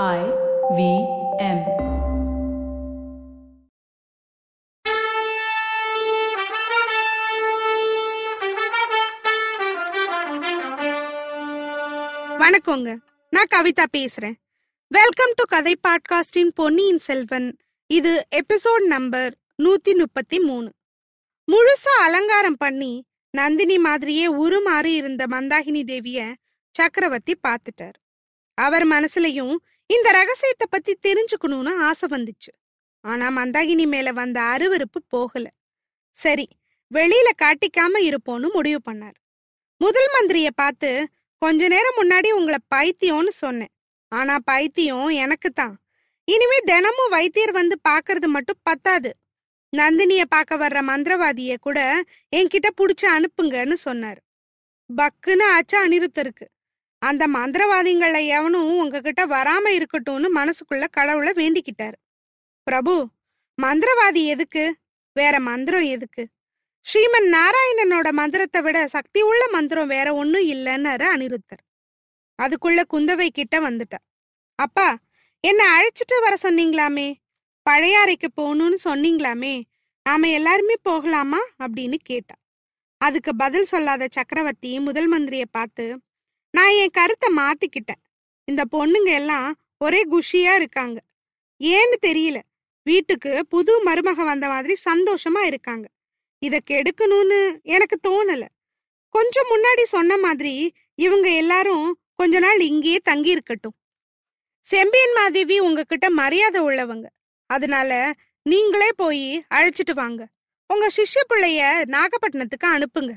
I V M. வணக்கங்க. நான் கவிதா பேசுறேன். வெல்கம் டு கதை பாட்காஸ்டின் பொன்னியின் செல்வன். இது எபிசோட் நம்பர் நூத்தி முப்பத்தி மூணு முழுசா அலங்காரம் பண்ணி நந்தினி மாதிரியே உருமாறி இருந்த மந்தாகினி தேவிய சக்கரவர்த்தி பார்த்துட்டார். அவர் மனசுலயும் இந்த ரகசியத்தை பத்தி தெரிஞ்சுக்கணும்னு ஆசை வந்துச்சு. ஆனா மந்தாகினி மேல வந்த அருவருப்பு போகல. சரி வெளியில காட்டிக்காம இருப்போம்னு முடிவு பண்ணார். முதல் மந்திரிய பார்த்து கொஞ்ச நேரம் முன்னாடி உங்களை பைத்தியம்னு சொன்னேன். ஆனா பைத்தியம் எனக்கு தான். இனிமே தினமும் வைத்தியர் வந்து பாக்குறது மட்டும் பத்தாது. நந்தினிய பார்க்க வர்ற மந்திரவாதிய கூட என்கிட்ட புடிச்சு அனுப்புங்கன்னு சொன்னார். பக்குன்னு ஆச்சா அனிருத்தருக்கு. அந்த மந்திரவாதிங்கள எவனும் உங்ககிட்ட வராம இருக்கட்டும்னு மனசுக்குள்ள கடவுளை வேண்டிக்கிட்டாரு. பிரபு மந்திரவாதி எதுக்கு? வேற மந்திரம் எதுக்கு? ஸ்ரீமன் நாராயணனோட மந்திரத்தை விட சக்தி உள்ள மந்திரம் வேற ஒன்றும் இல்லைன்னாரு அனிருத்தர். அதுக்குள்ள குந்தவை கிட்ட வந்துட்டா. அப்பா என்ன அழைச்சிட்டு வர சொன்னீங்களாமே? பழையாறைக்கு போகணும்னு சொன்னீங்களாமே? நாம எல்லாருமே போகலாமா? அப்படின்னு கேட்டா. அதுக்கு பதில் சொல்லாத சக்கரவர்த்தி முதல் மந்திரியை பார்த்து நான் என் கருத்தை மாத்திக்கிட்டேன். இந்த பொண்ணுங்க எல்லாம் ஒரே குஷியா இருக்காங்க. ஏன்னு தெரியல. வீட்டுக்கு புது மருமக வந்த மாதிரி சந்தோஷமா இருக்காங்க. இத கெடுக்கணும்னு எனக்கு தோணல. கொஞ்சம் முன்னாடி சொன்ன மாதிரி இவங்க எல்லாரும் கொஞ்ச நாள் இங்கேயே தங்கி இருக்கட்டும் செம்பியன் மாதேவி உங்ககிட்ட மரியாதை உள்ளவங்க. அதனால நீங்களே போய் அழைச்சிட்டு வாங்க. உங்க சிஷ்ய பிள்ளைய நாகப்பட்டினத்துக்கு அனுப்புங்க.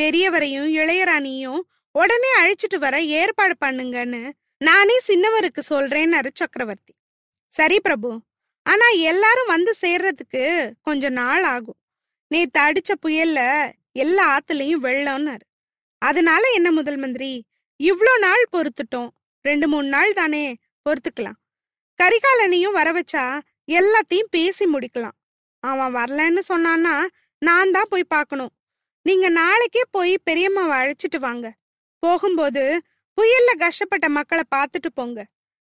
பெரியவரையும் இளையராணியும் உடனே அழைச்சிட்டு வர ஏற்பாடு பண்ணுங்கன்னு நானே சின்னவருக்கு சொல்றேன்னாரு சக்கரவர்த்தி. சரி பிரபு ஆனா எல்லாரும் வந்து சேர்றதுக்கு கொஞ்ச நாள் ஆகும். நேத்து அடிச்ச புயல்ல எல்லா ஆத்துலயும் வெள்ளம்னாரு. அதனால என்ன முதல் மந்திரி? இவ்ளோ நாள் பொறுத்துட்டோம். ரெண்டு மூணு நாள் தானே பொறுத்துக்கலாம். கரிகாலனையும் வர வச்சா எல்லாத்தையும் பேசி முடிக்கலாம். அவன் வரலன்னு சொன்னான்னா நான் தான் போய் பார்க்கணும். நீங்க நாளைக்கே போய் பெரியம்மாவை அழைச்சிட்டு வாங்க. போகும்போது புயல்ல கஷ்டப்பட்ட மக்களை பார்த்துட்டு போங்க.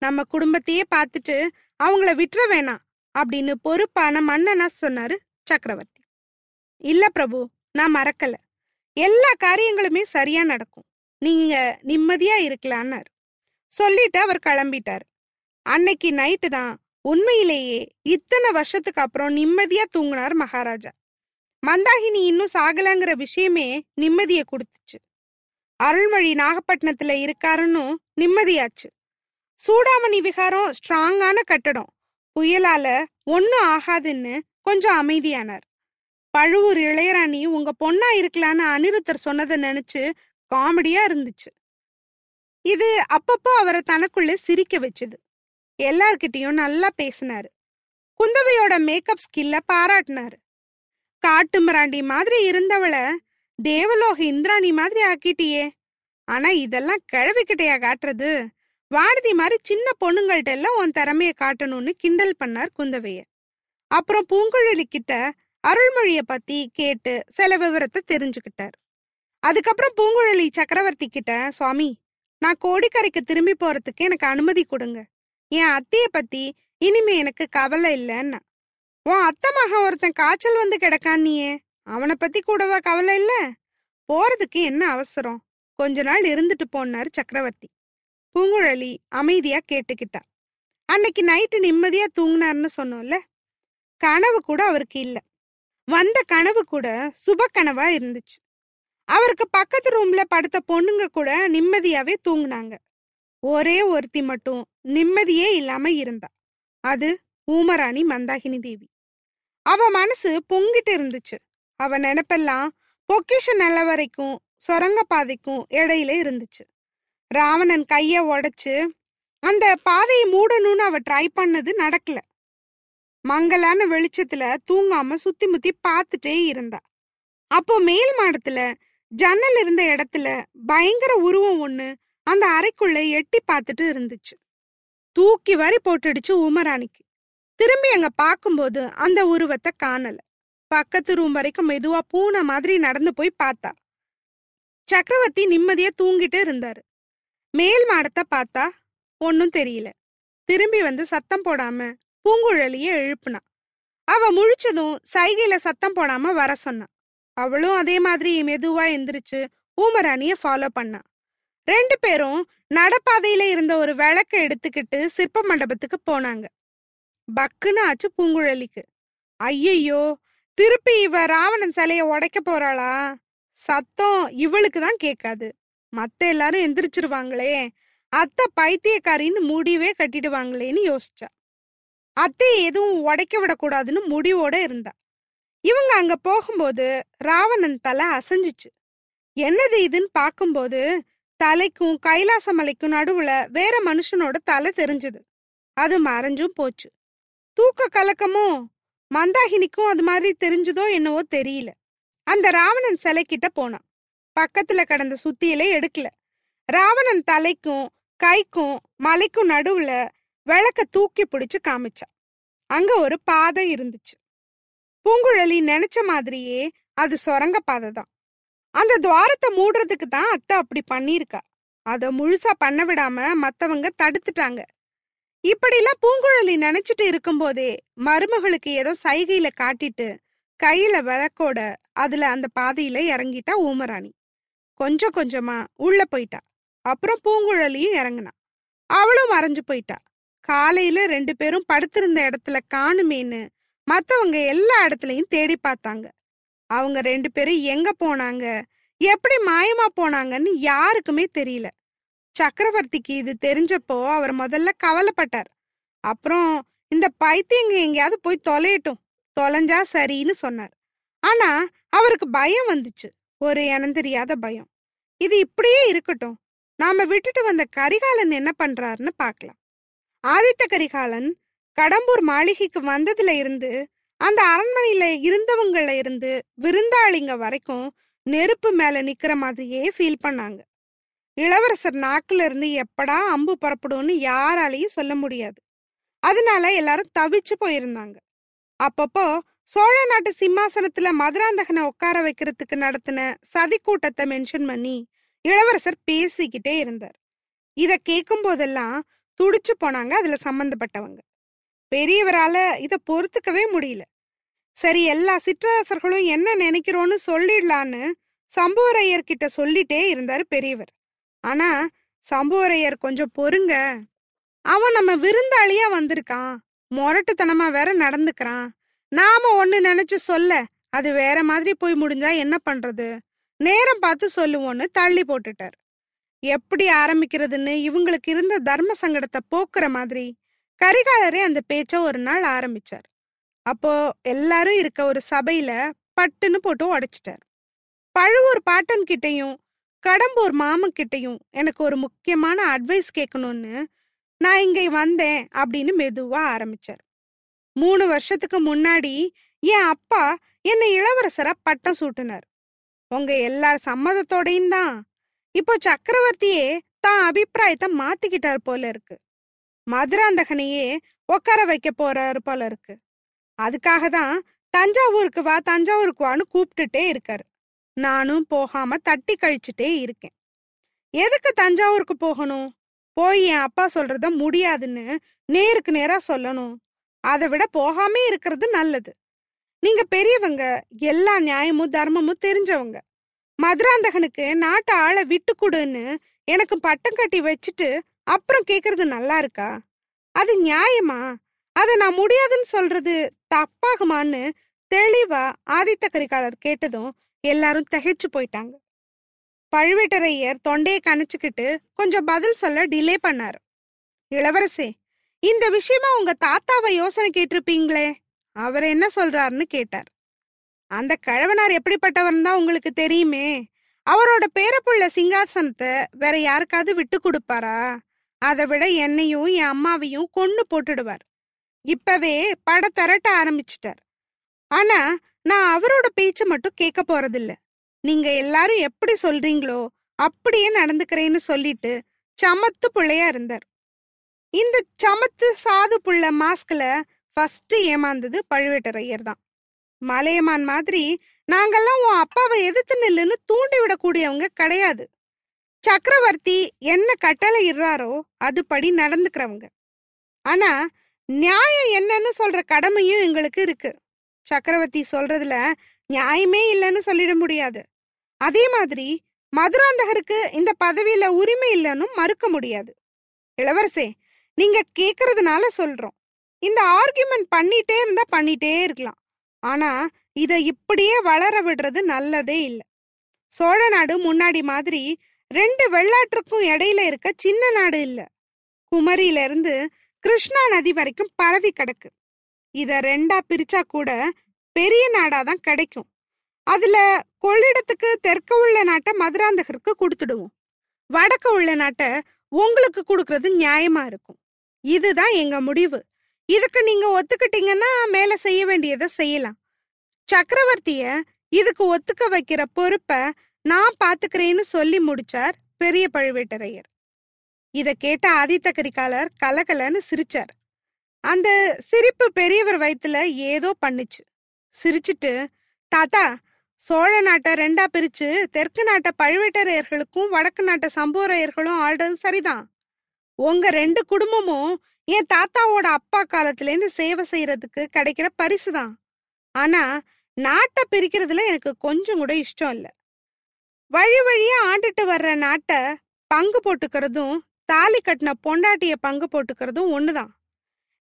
நம்ம குடும்பத்தையே பார்த்துட்டு அவங்கள விட்டுற வேணாம் அப்படின்னு பொறுப்பான மன்னனா சொன்னாரு சக்கரவர்த்தி. இல்ல பிரபு நான் மறக்கல. எல்லா காரியங்களுமே சரியா நடக்கும். நீங்க நிம்மதியா இருக்கலான்னாரு. சொல்லிட்டு அவர் கிளம்பிட்டார். அன்னைக்கு நைட்டு தான் உண்மையிலேயே இத்தனை வருஷத்துக்கு அப்புறம் நிம்மதியா தூங்கினார் மகாராஜா. மந்தாகினி இன்னும் சாகலங்கிற விஷயமே நிம்மதியை கொடுத்துச்சு. அருள்மொழி நாகப்பட்டினத்துல இருக்காருன்னு நிம்மதியாச்சு. சூடாமணி விகாரம் ஸ்ட்ராங்கான கட்டடம். புயலால ஒன்னும் ஆகாதுன்னு கொஞ்சம் அமைதியானார். பழுவூர் இளையராணி உங்க பொண்ணா இருக்கலான்னு அனிருத்தர் சொன்னதை நினைச்சு காமெடியா இருந்துச்சு. இது அப்பப்போ அவரை தனக்குள்ள சிரிக்க வச்சுது. எல்லார்கிட்டயும் நல்லா பேசினாரு. குந்தவையோட மேக்கப் ஸ்கில்ல பாராட்டினாரு. காட்டு மிராண்டி மாதிரி இருந்தவளை தேவலோக இந்திராணி மாதிரி ஆக்கிட்டியே. ஆனா இதெல்லாம் கிழவிக்கிட்டையா காட்டுறது? வானதி மாதிரி சின்ன பொண்ணுங்கள்ட்ட எல்லாம் உன் திறமைய காட்டணும்னு கிண்டல் பண்ணார் குந்தவைய. அப்புறம் பூங்குழலி கிட்ட அருள்மொழிய பத்தி கேட்டு சில விவரத்தை தெரிஞ்சுக்கிட்டார். அதுக்கப்புறம் பூங்குழலி சக்கரவர்த்தி கிட்ட சுவாமி நான் கோடிக்கரைக்கு திரும்பி போறதுக்கு எனக்கு அனுமதி கொடுங்க. என் அத்தைய பத்தி இனிமே எனக்கு கவலை இல்லைன்னா. உன் அத்தை மகன் ஒருத்தன் காய்ச்சல் வந்து கிடக்கான்னியே அவனை பத்தி கூடவா கவலை இல்ல? போறதுக்கு என்ன அவசரம்? கொஞ்ச நாள் இருந்துட்டு போனாரு சக்கரவர்த்தி. பூங்குழலி அமைதியா கேட்டுக்கிட்டா. அன்னைக்கு நைட்டு நிம்மதியா தூங்குனாருன்னு சொன்னோம்ல? கனவு கூட அவருக்கு இல்ல. வந்த கனவு கூட சுப கனவா இருந்துச்சு. அவருக்கு பக்கத்து ரூம்ல படுத்த பொண்ணுங்க கூட நிம்மதியாவே தூங்குனாங்க. ஒரே ஒருத்தி மட்டும் நிம்மதியே இல்லாம இருந்தா. அது ஊமராணி மந்தாகினி தேவி. அவ மனசு பொங்கிட்டு இருந்துச்சு. அவ நினைப்பெல்லாம் பொக்கிஷ நிலவரைக்கும் சொரங்க பாதைக்கும் இடையில இருந்துச்சு. ராவணன் கைய உடைச்சு அந்த பாதையை மூடணும்னு அவ ட்ரை பண்ணது நடக்கல. மங்கலான வெளிச்சத்துல தூங்காம சுத்தி முத்தி பார்த்துட்டே இருந்தா. அப்போ மேல் மாடத்துல ஜன்னல் இருந்த இடத்துல பயங்கர உருவம் ஒண்ணு அந்த அறைக்குள்ள எட்டி பார்த்துட்டு இருந்துச்சு. தூக்கி வரி போட்டுடுச்சு உமராணிக்கு. திரும்பி அங்க பார்க்கும்போது அந்த உருவத்தை காணல. பக்கத்து ரூம் வரைக்கும் மெதுவா பூனை மாதிரி நடந்து போய் பார்த்தா. சக்கரவர்த்தி நிம்மதியா தூங்கிட்டு இருந்தாரு. மேல் மாடத்தை பார்த்தா ஒன்னும் தெரியல. திரும்பி வந்து சத்தம் போடாம பூங்குழலிய எழுப்புனா. அவ முழிச்சதும் சைகையில சத்தம் போடாம வர சொன்னான் அவளும் அதே மாதிரி மெதுவா எந்திரிச்சு ஊமராணிய ஃபாலோ பண்ணா. ரெண்டு பேரும் நடப்பாதையில இருந்த ஒரு விளக்க எடுத்துக்கிட்டு சிற்ப மண்டபத்துக்கு போனாங்க. பக்குன்னு ஆச்சு பூங்குழலிக்கு. ஐயையோ திருப்பி இவ ராவணன் சிலைய உடைக்க போறாளா? சத்தம் இவளுக்கு தான் கேட்காது. மத்த எல்லாரும் எந்திரிச்சிருவாங்களே. அத்தை பைத்தியக்காரின்னு முடிவே கட்டிடுவாங்களேன்னு யோசிச்சா. அத்தை எதுவும் உடைக்க விடக்கூடாதுன்னு முடிவோட இருந்தா. இவங்க அங்க போகும்போது ராவணன் தலை அசைஞ்சிச்சு. என்னது இதுன்னு பார்க்கும்போது தலைக்கும் கைலாச மலைக்கும் நடுவுல வேற மனுஷனோட தலை தெரிஞ்சது. அது மறைஞ்சும் போச்சு. தூக்க கலக்கமும் மந்தாகினிக்கும் அது மாதிரி தெரிஞ்சதோ என்னவோ தெரியல. அந்த ராவணன் சிலை கிட்ட போனான். பக்கத்துல கடந்த சுத்தியில எடுக்கல. ராவணன் தலைக்கும் கைக்கும் மலைக்கும் நடுவுல விளக்க தூக்கி பிடிச்சு காமிச்சான். அங்க ஒரு பாதை இருந்துச்சு. பூங்குழலி நினைச்ச மாதிரியே அது சொரங்க பாதை தான். அந்த துவாரத்தை மூடுறதுக்கு தான் அத்தை அப்படி பண்ணிருக்கா அத முழுசா பண்ண விடாம மத்தவங்க தடுத்துட்டாங்க. இப்படிலாம் பூங்குழலி நினைச்சிட்டு இருக்கும்போதே மருமகளுக்கு ஏதோ சைகையில காட்டிட்டு கையில விளக்கோட அதுல அந்த பாதையில இறங்கிட்டா ஊமராணி. கொஞ்சம் கொஞ்சமா உள்ள போயிட்டா. அப்புறம் பூங்குழலியும் இறங்குனா. அவளும் மறைஞ்சு போயிட்டா. காலையில ரெண்டு பேரும் படுத்திருந்த இடத்துல காணுமேன்னு மத்தவங்க எல்லா இடத்துலயும் தேடி பார்த்தாங்க. அவங்க ரெண்டு பேரும் எங்க போனாங்க? எப்படி மாயமா போனாங்கன்னு யாருக்குமே தெரியல. சக்கரவர்த்திக்கு இது தெரிஞ்சப்போ அவர் முதல்ல கவலைப்பட்டார். அப்புறம் இந்த பைத்தியங்க எங்கேயாவது போய் தொலையட்டும் தொலைஞ்சா சரின்னு சொன்னார். ஆனா அவருக்கு பயம் வந்துச்சு ஒரு இனம் தெரியாத பயம். இது இப்படியே இருக்கட்டும் நாம விட்டுட்டு வந்த கரிகாலன் என்ன பண்றாருன்னு பார்க்கலாம். ஆதித்த கரிகாலன் கடம்பூர் மாளிகைக்கு வந்ததுல இருந்து அந்த அரண்மனையில இருந்தவங்கள இருந்து விருந்தாளிங்க வரைக்கும் நெருப்பு மேல நிக்கிற மாதிரியே ஃபீல் பண்ணாங்க. இளவரசர் நாக்குல இருந்து எப்படா அம்பு புறப்படும்னு யாராலையும் சொல்ல முடியாது. அதனால எல்லாரும் தவிச்சு போயிருந்தாங்க. அப்பப்போ சோழ நாட்டு சிம்மாசனத்துல மதுராந்தகனை உட்கார வைக்கிறதுக்கு நடத்தின சதி கூட்டத்தை மென்ஷன் பண்ணி இளவரசர் பேசிக்கிட்டே இருந்தார். இத கேட்கும் போதெல்லாம் துடிச்சு போனாங்க அதுல சம்பந்தப்பட்டவங்க. பெரியவரால இத பொறுத்துக்கவே முடியல. சரி எல்லா சிற்றரசர்களும் என்ன நினைக்கிறோன்னு சொல்லிடலான்னு சம்புவரையர் கிட்ட சொல்லிட்டே இருந்தாரு பெரியவர். ஆனா சம்புவரையர் கொஞ்சம் பொறுங்க. அவன் நம்ம விருந்தாளியா வந்திருக்கான். முரட்டுத்தனமா வேற நடந்துக்கிறான். நாம ஒன்னு நினைச்சு சொல்ல அது வேற மாதிரி போய் முடிஞ்சா என்ன பண்றது? நேரம் பார்த்து சொல்லுவோன்னு தள்ளி போட்டுட்டார். எப்படி ஆரம்பிக்கிறதுன்னு இவங்களுக்கு இருந்த தர்ம சங்கடத்தை போக்குற மாதிரி கரிகாலரே அந்த பேச்ச ஒரு நாள் ஆரம்பிச்சார். அப்போ எல்லாரும் இருக்க ஒரு சபையில பட்டுன்னு போட்டு உடைச்சிட்டார். பழுவூர் பாட்டன் கிட்டையும் கடம்பூர் மாமக்கிட்டையும் எனக்கு ஒரு முக்கியமான அட்வைஸ் கேட்கணும்னு நான் இங்கே வந்தேன் அப்படின்னு மெதுவா ஆரம்பிச்சார். மூணு வருஷத்துக்கு முன்னாடி என் அப்பா என்னை இளவரசரா பட்டம் சூட்டினார். உங்க எல்லார் சம்மதத்தோடையும் தான். இப்போ சக்கரவர்த்தியே தான் அபிப்பிராயத்தை மாத்திக்கிட்டார் போல இருக்கு. மதுராந்தகனையே உட்கார வைக்க போறாரு போல இருக்கு. அதுக்காக தான் தஞ்சாவூருக்கு வா தஞ்சாவூருக்கு வான்னு கூப்பிட்டுட்டே இருக்காரு. நானும் போகாம தட்டி கழிச்சுட்டே இருக்கேன். எதுக்கு தஞ்சாவூருக்கு போகணும்? போய் என் அப்பா சொல்றத முடியாதுன்னு நேருக்கு நேரா சொல்லணும். அதை விட போகாமே இருக்கிறது நல்லது. நீங்க பெரியவங்க எல்லா நியாயமும் தர்மமும் தெரிஞ்சவங்க. மதுராந்தகனுக்கு நாட்டு ஆளை விட்டு கொடுன்னு எனக்கு பட்டம் கட்டி வச்சுட்டு அப்புறம் கேக்குறது நல்லா இருக்கா? அது நியாயமா? அதை நான் முடியாதுன்னு சொல்றது தப்பாகுமான்னு தெளிவா ஆதித்த கரிகாலர் கேட்டதும் எல்லாரும் திகைச்சு போயிட்டாங்க. பழுவேட்டரையர் தொண்டையை கணிச்சுக்கிட்டு கொஞ்சம் பதில் சொல்ல டிலே பண்ணாரு. இளவரசே இந்த விஷயமா உங்க தாத்தாவை யோசனை கேட்டிருப்பீங்களே? அவர் என்ன சொல்றாருன்னு கேட்டார். அந்த கழவனார் எப்படிப்பட்டவர்னு தான் உங்களுக்கு தெரியுமே? அவரோட பேரப்புள்ள சிங்காசனத்தை வேற யாருக்காவது விட்டு கொடுப்பாரா? அதை விட என்னையும் என் அம்மாவையும் கொன்னு போட்டுடுவார். இப்பவே பட திரட்ட ஆரம்பிச்சிட்டார். ஆனா நான் அவரோட பேச்ச மட்டும் கேட்க போறதில்ல. நீங்க எல்லாரும் எப்படி சொல்றீங்களோ அப்படியே நடந்துக்கிறேன்னு சொல்லிட்டு சமத்து புள்ளையா இருந்தார். இந்த சமத்து சாது புள்ள மாஸ்க்ல ஃபர்ஸ்ட் ஏமாந்தது பழுவேட்டரையர் தான். மலையமான் மாதிரி நாங்கெல்லாம் உன் அப்பாவை எதிர்த்து நில்லுன்னு தூண்டி விடக்கூடியவங்க கிடையாது. சக்கரவர்த்தி என்ன கட்டளை இடுறாரோ அதுபடி நடந்துக்கிறவங்க. ஆனா நியாயம் என்னன்னு சொல்ற கடமையும் எங்களுக்கு இருக்கு. சக்கரவர்த்தி சொல்றதுல நியாயமே இல்லைன்னு சொல்லிட முடியாது. அதே மாதிரி மதுராந்தகருக்கு இந்த பதவியில உரிமை இல்லைன்னு மறுக்க முடியாது. இளவரசே நீங்க கேக்குறதுனால சொல்றோம். இந்த ஆர்கியூமெண்ட் பண்ணிட்டே இருந்தா பண்ணிட்டே இருக்கலாம். ஆனா இத இப்படியே வளர விடுறது நல்லதே இல்ல. சோழ நாடு முன்னாடி மாதிரி ரெண்டு வெள்ளாற்றுக்கும் இடையில இருக்க சின்ன நாடு இல்ல. குமரியில இருந்து கிருஷ்ணா நதி வரைக்கும் பரவி கிடக்கு. இத ரெண்டா பிரிச்சா கூட பெரிய நாடா தான் கிடைக்கும். அதுல கொள்ளிடத்துக்கு தெற்கு உள்ள நாட்டை மதுராந்தகருக்கு கொடுத்துடுவோம். வடக்கு உள்ள நாட்டை உங்களுக்கு கொடுக்கறது நியாயமா இருக்கும். இதுதான் எங்க முடிவு. இதுக்கு நீங்க ஒத்துக்கிட்டீங்கன்னா மேல செய்ய வேண்டியதை செய்யலாம். சக்கரவர்த்திய இதுக்கு ஒத்துக்க வைக்கிற பொறுப்பை நான் பாத்துக்கிறேன்னு சொல்லி முடிச்சார் பெரிய பழுவேட்டரையர். இத கேட்ட ஆதித்த கரிகாலர் கலகலன்னு சிரிச்சார். அந்த சிரிப்பு பெரியவர் வயித்துல ஏதோ பண்ணுச்சு. சிரிச்சிட்டு தாத்தா சோழ நாட்டை ரெண்டா பிரிச்சு தெற்கு நாட்டை பழுவேட்டரையர்களுக்கும் வடக்கு நாட்டை சம்புவரையர்களும் ஆள்றது சரிதான். உங்க ரெண்டு குடும்பமும் என் தாத்தாவோட அப்பா காலத்துல இருந்து சேவை செய்யறதுக்கு கிடைக்கிற பரிசு தான் ஆனா நாட்டை பிரிக்கிறதுல எனக்கு கொஞ்சம் கூட இஷ்டம் இல்ல. வழி வழியா ஆண்டுட்டு வர்ற நாட்டை பங்கு போட்டுக்கிறதும் தாலி கட்டின பொண்டாட்டிய பங்கு போட்டுக்கிறதும் ஒண்ணுதான்.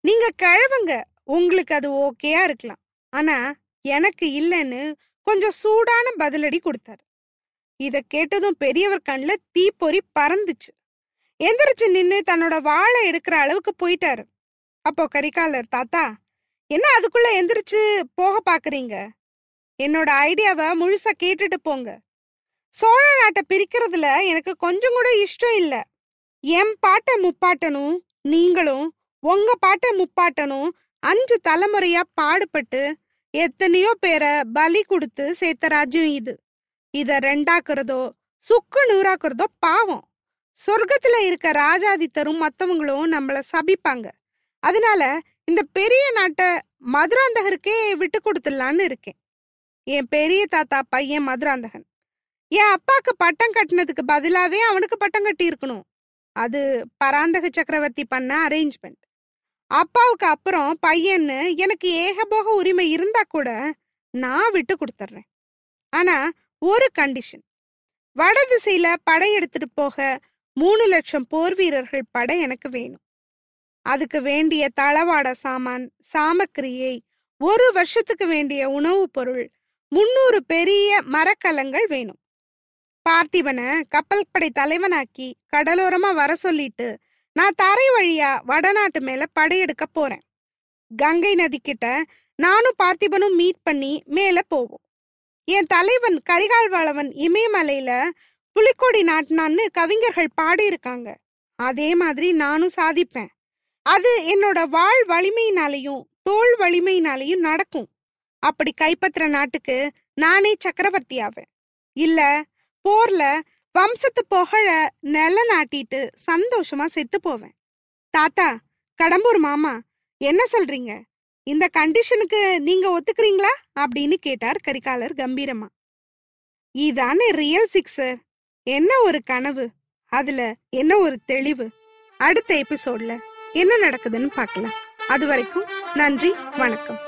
நீங்க கிழவங்க. உங்களுக்கு அது ஓகேயா இருக்கலாம். ஆனா எனக்கு இல்லைன்னு கொஞ்சம் சூடான பதிலடி கொடுத்தாரு. இத கேட்டதும் பெரியவர் கண்ணில் தீப்பொறி பறந்துச்சு. எந்திரிச்சு நின்னு தன்னோட வாழை எடுக்கிற அளவுக்கு போயிட்டாரு. அப்போ கரிகாலர் தாத்தா என்ன அதுக்குள்ள எந்திரிச்சு போக பாக்குறீங்க? என்னோட ஐடியாவை முழுசா கேட்டுட்டு போங்க. சோழ நாட்டை பிரிக்கிறதுல எனக்கு கொஞ்சம் கூட இஷ்டம் இல்ல. என் பாட்டை முப்பாட்டனும் நீங்களும் உங்க பாட்ட முப்பாட்டனும் அஞ்சு தலைமுறையா பாடுபட்டு எத்தனையோ பேரை பலி கொடுத்து சேர்த்த ராஜ்யம் இது. இத ரெண்டாக்குறதோ சுக்கு நூறாக்குறதோ பாவம். சொர்க்கத்துல இருக்க ராஜாதித்தரும் மத்தவங்களும் நம்மள சபிப்பாங்க. அதனால இந்த பெரிய நாட்டை மதுராந்தகருக்கே விட்டு கொடுத்துடலான்னு இருக்கேன். என் பெரிய தாத்தா பையன் மதுராந்தகன். என் அப்பாக்கு பட்டம் கட்டினதுக்கு பதிலாவே அவனுக்கு பட்டம் கட்டி இருக்கணும் அது பராந்தக சக்கரவர்த்தி பண்ண அரேஞ்ச்மெண்ட் அப்பாவுக்கு அப்புறம் பையன்னு எனக்கு ஏகபோக உரிமை இருந்தா கூட நான் விட்டு கொடுத்துட்றேன் ஆனா ஒரு கண்டிஷன் வடதிசையில படையெடுத்துட்டு படை எடுத்துட்டு போக மூணு லட்சம் போர் வீரர்கள் படை எனக்கு வேணும். அதுக்கு வேண்டிய தளவாட சாமான் சாமக்கிரியை ஒரு வருஷத்துக்கு வேண்டிய உணவுப் பொருள் முன்னூறு பெரிய மரக்கலங்கள் வேணும். பார்த்திபனை கப்பல் படை தலைவனாக்கி கடலோரமா வர சொல்லிட்டு நான் தரை வழியா வடநாட்டு மேல படையெடுக்க போறேன். கங்கை நதி கிட்ட நானும் பார்த்திபனும் மீட் பண்ணி மேல போவோம். என் தலைவன் கரிகால்வாளவன் இமயமலையில புலிக்கொடி நாட்டினான்னு கவிஞர்கள் பாடியிருக்காங்க. அதே மாதிரி நானும் சாதிப்பேன். அது என்னோட வாழ் வலிமையினாலையும் தோல் வலிமையினாலையும் நடக்கும். அப்படி கைப்பற்ற நாட்டுக்கு நானே சக்கரவர்த்தி ஆவேன். இல்ல போர்ல வம்சத்து புகழ நில நாட்டிட்டு சந்தோஷமா செத்து போவேன். தாத்தா கடம்பூர் மாமா என்ன சொல்றீங்க? இந்த கண்டிஷனுக்கு நீங்க ஒத்துக்கிறீங்களா? அப்படின்னு கேட்டார் கரிகாலர் கம்பீரமா. இதானே ரியல் சிக்ஸர் என்ன ஒரு கனவு? அதுல என்ன ஒரு தெளிவு? அடுத்த எபிசோட்ல என்ன நடக்குதுன்னு பார்க்கலாம். அது வரைக்கும் நன்றி வணக்கம்.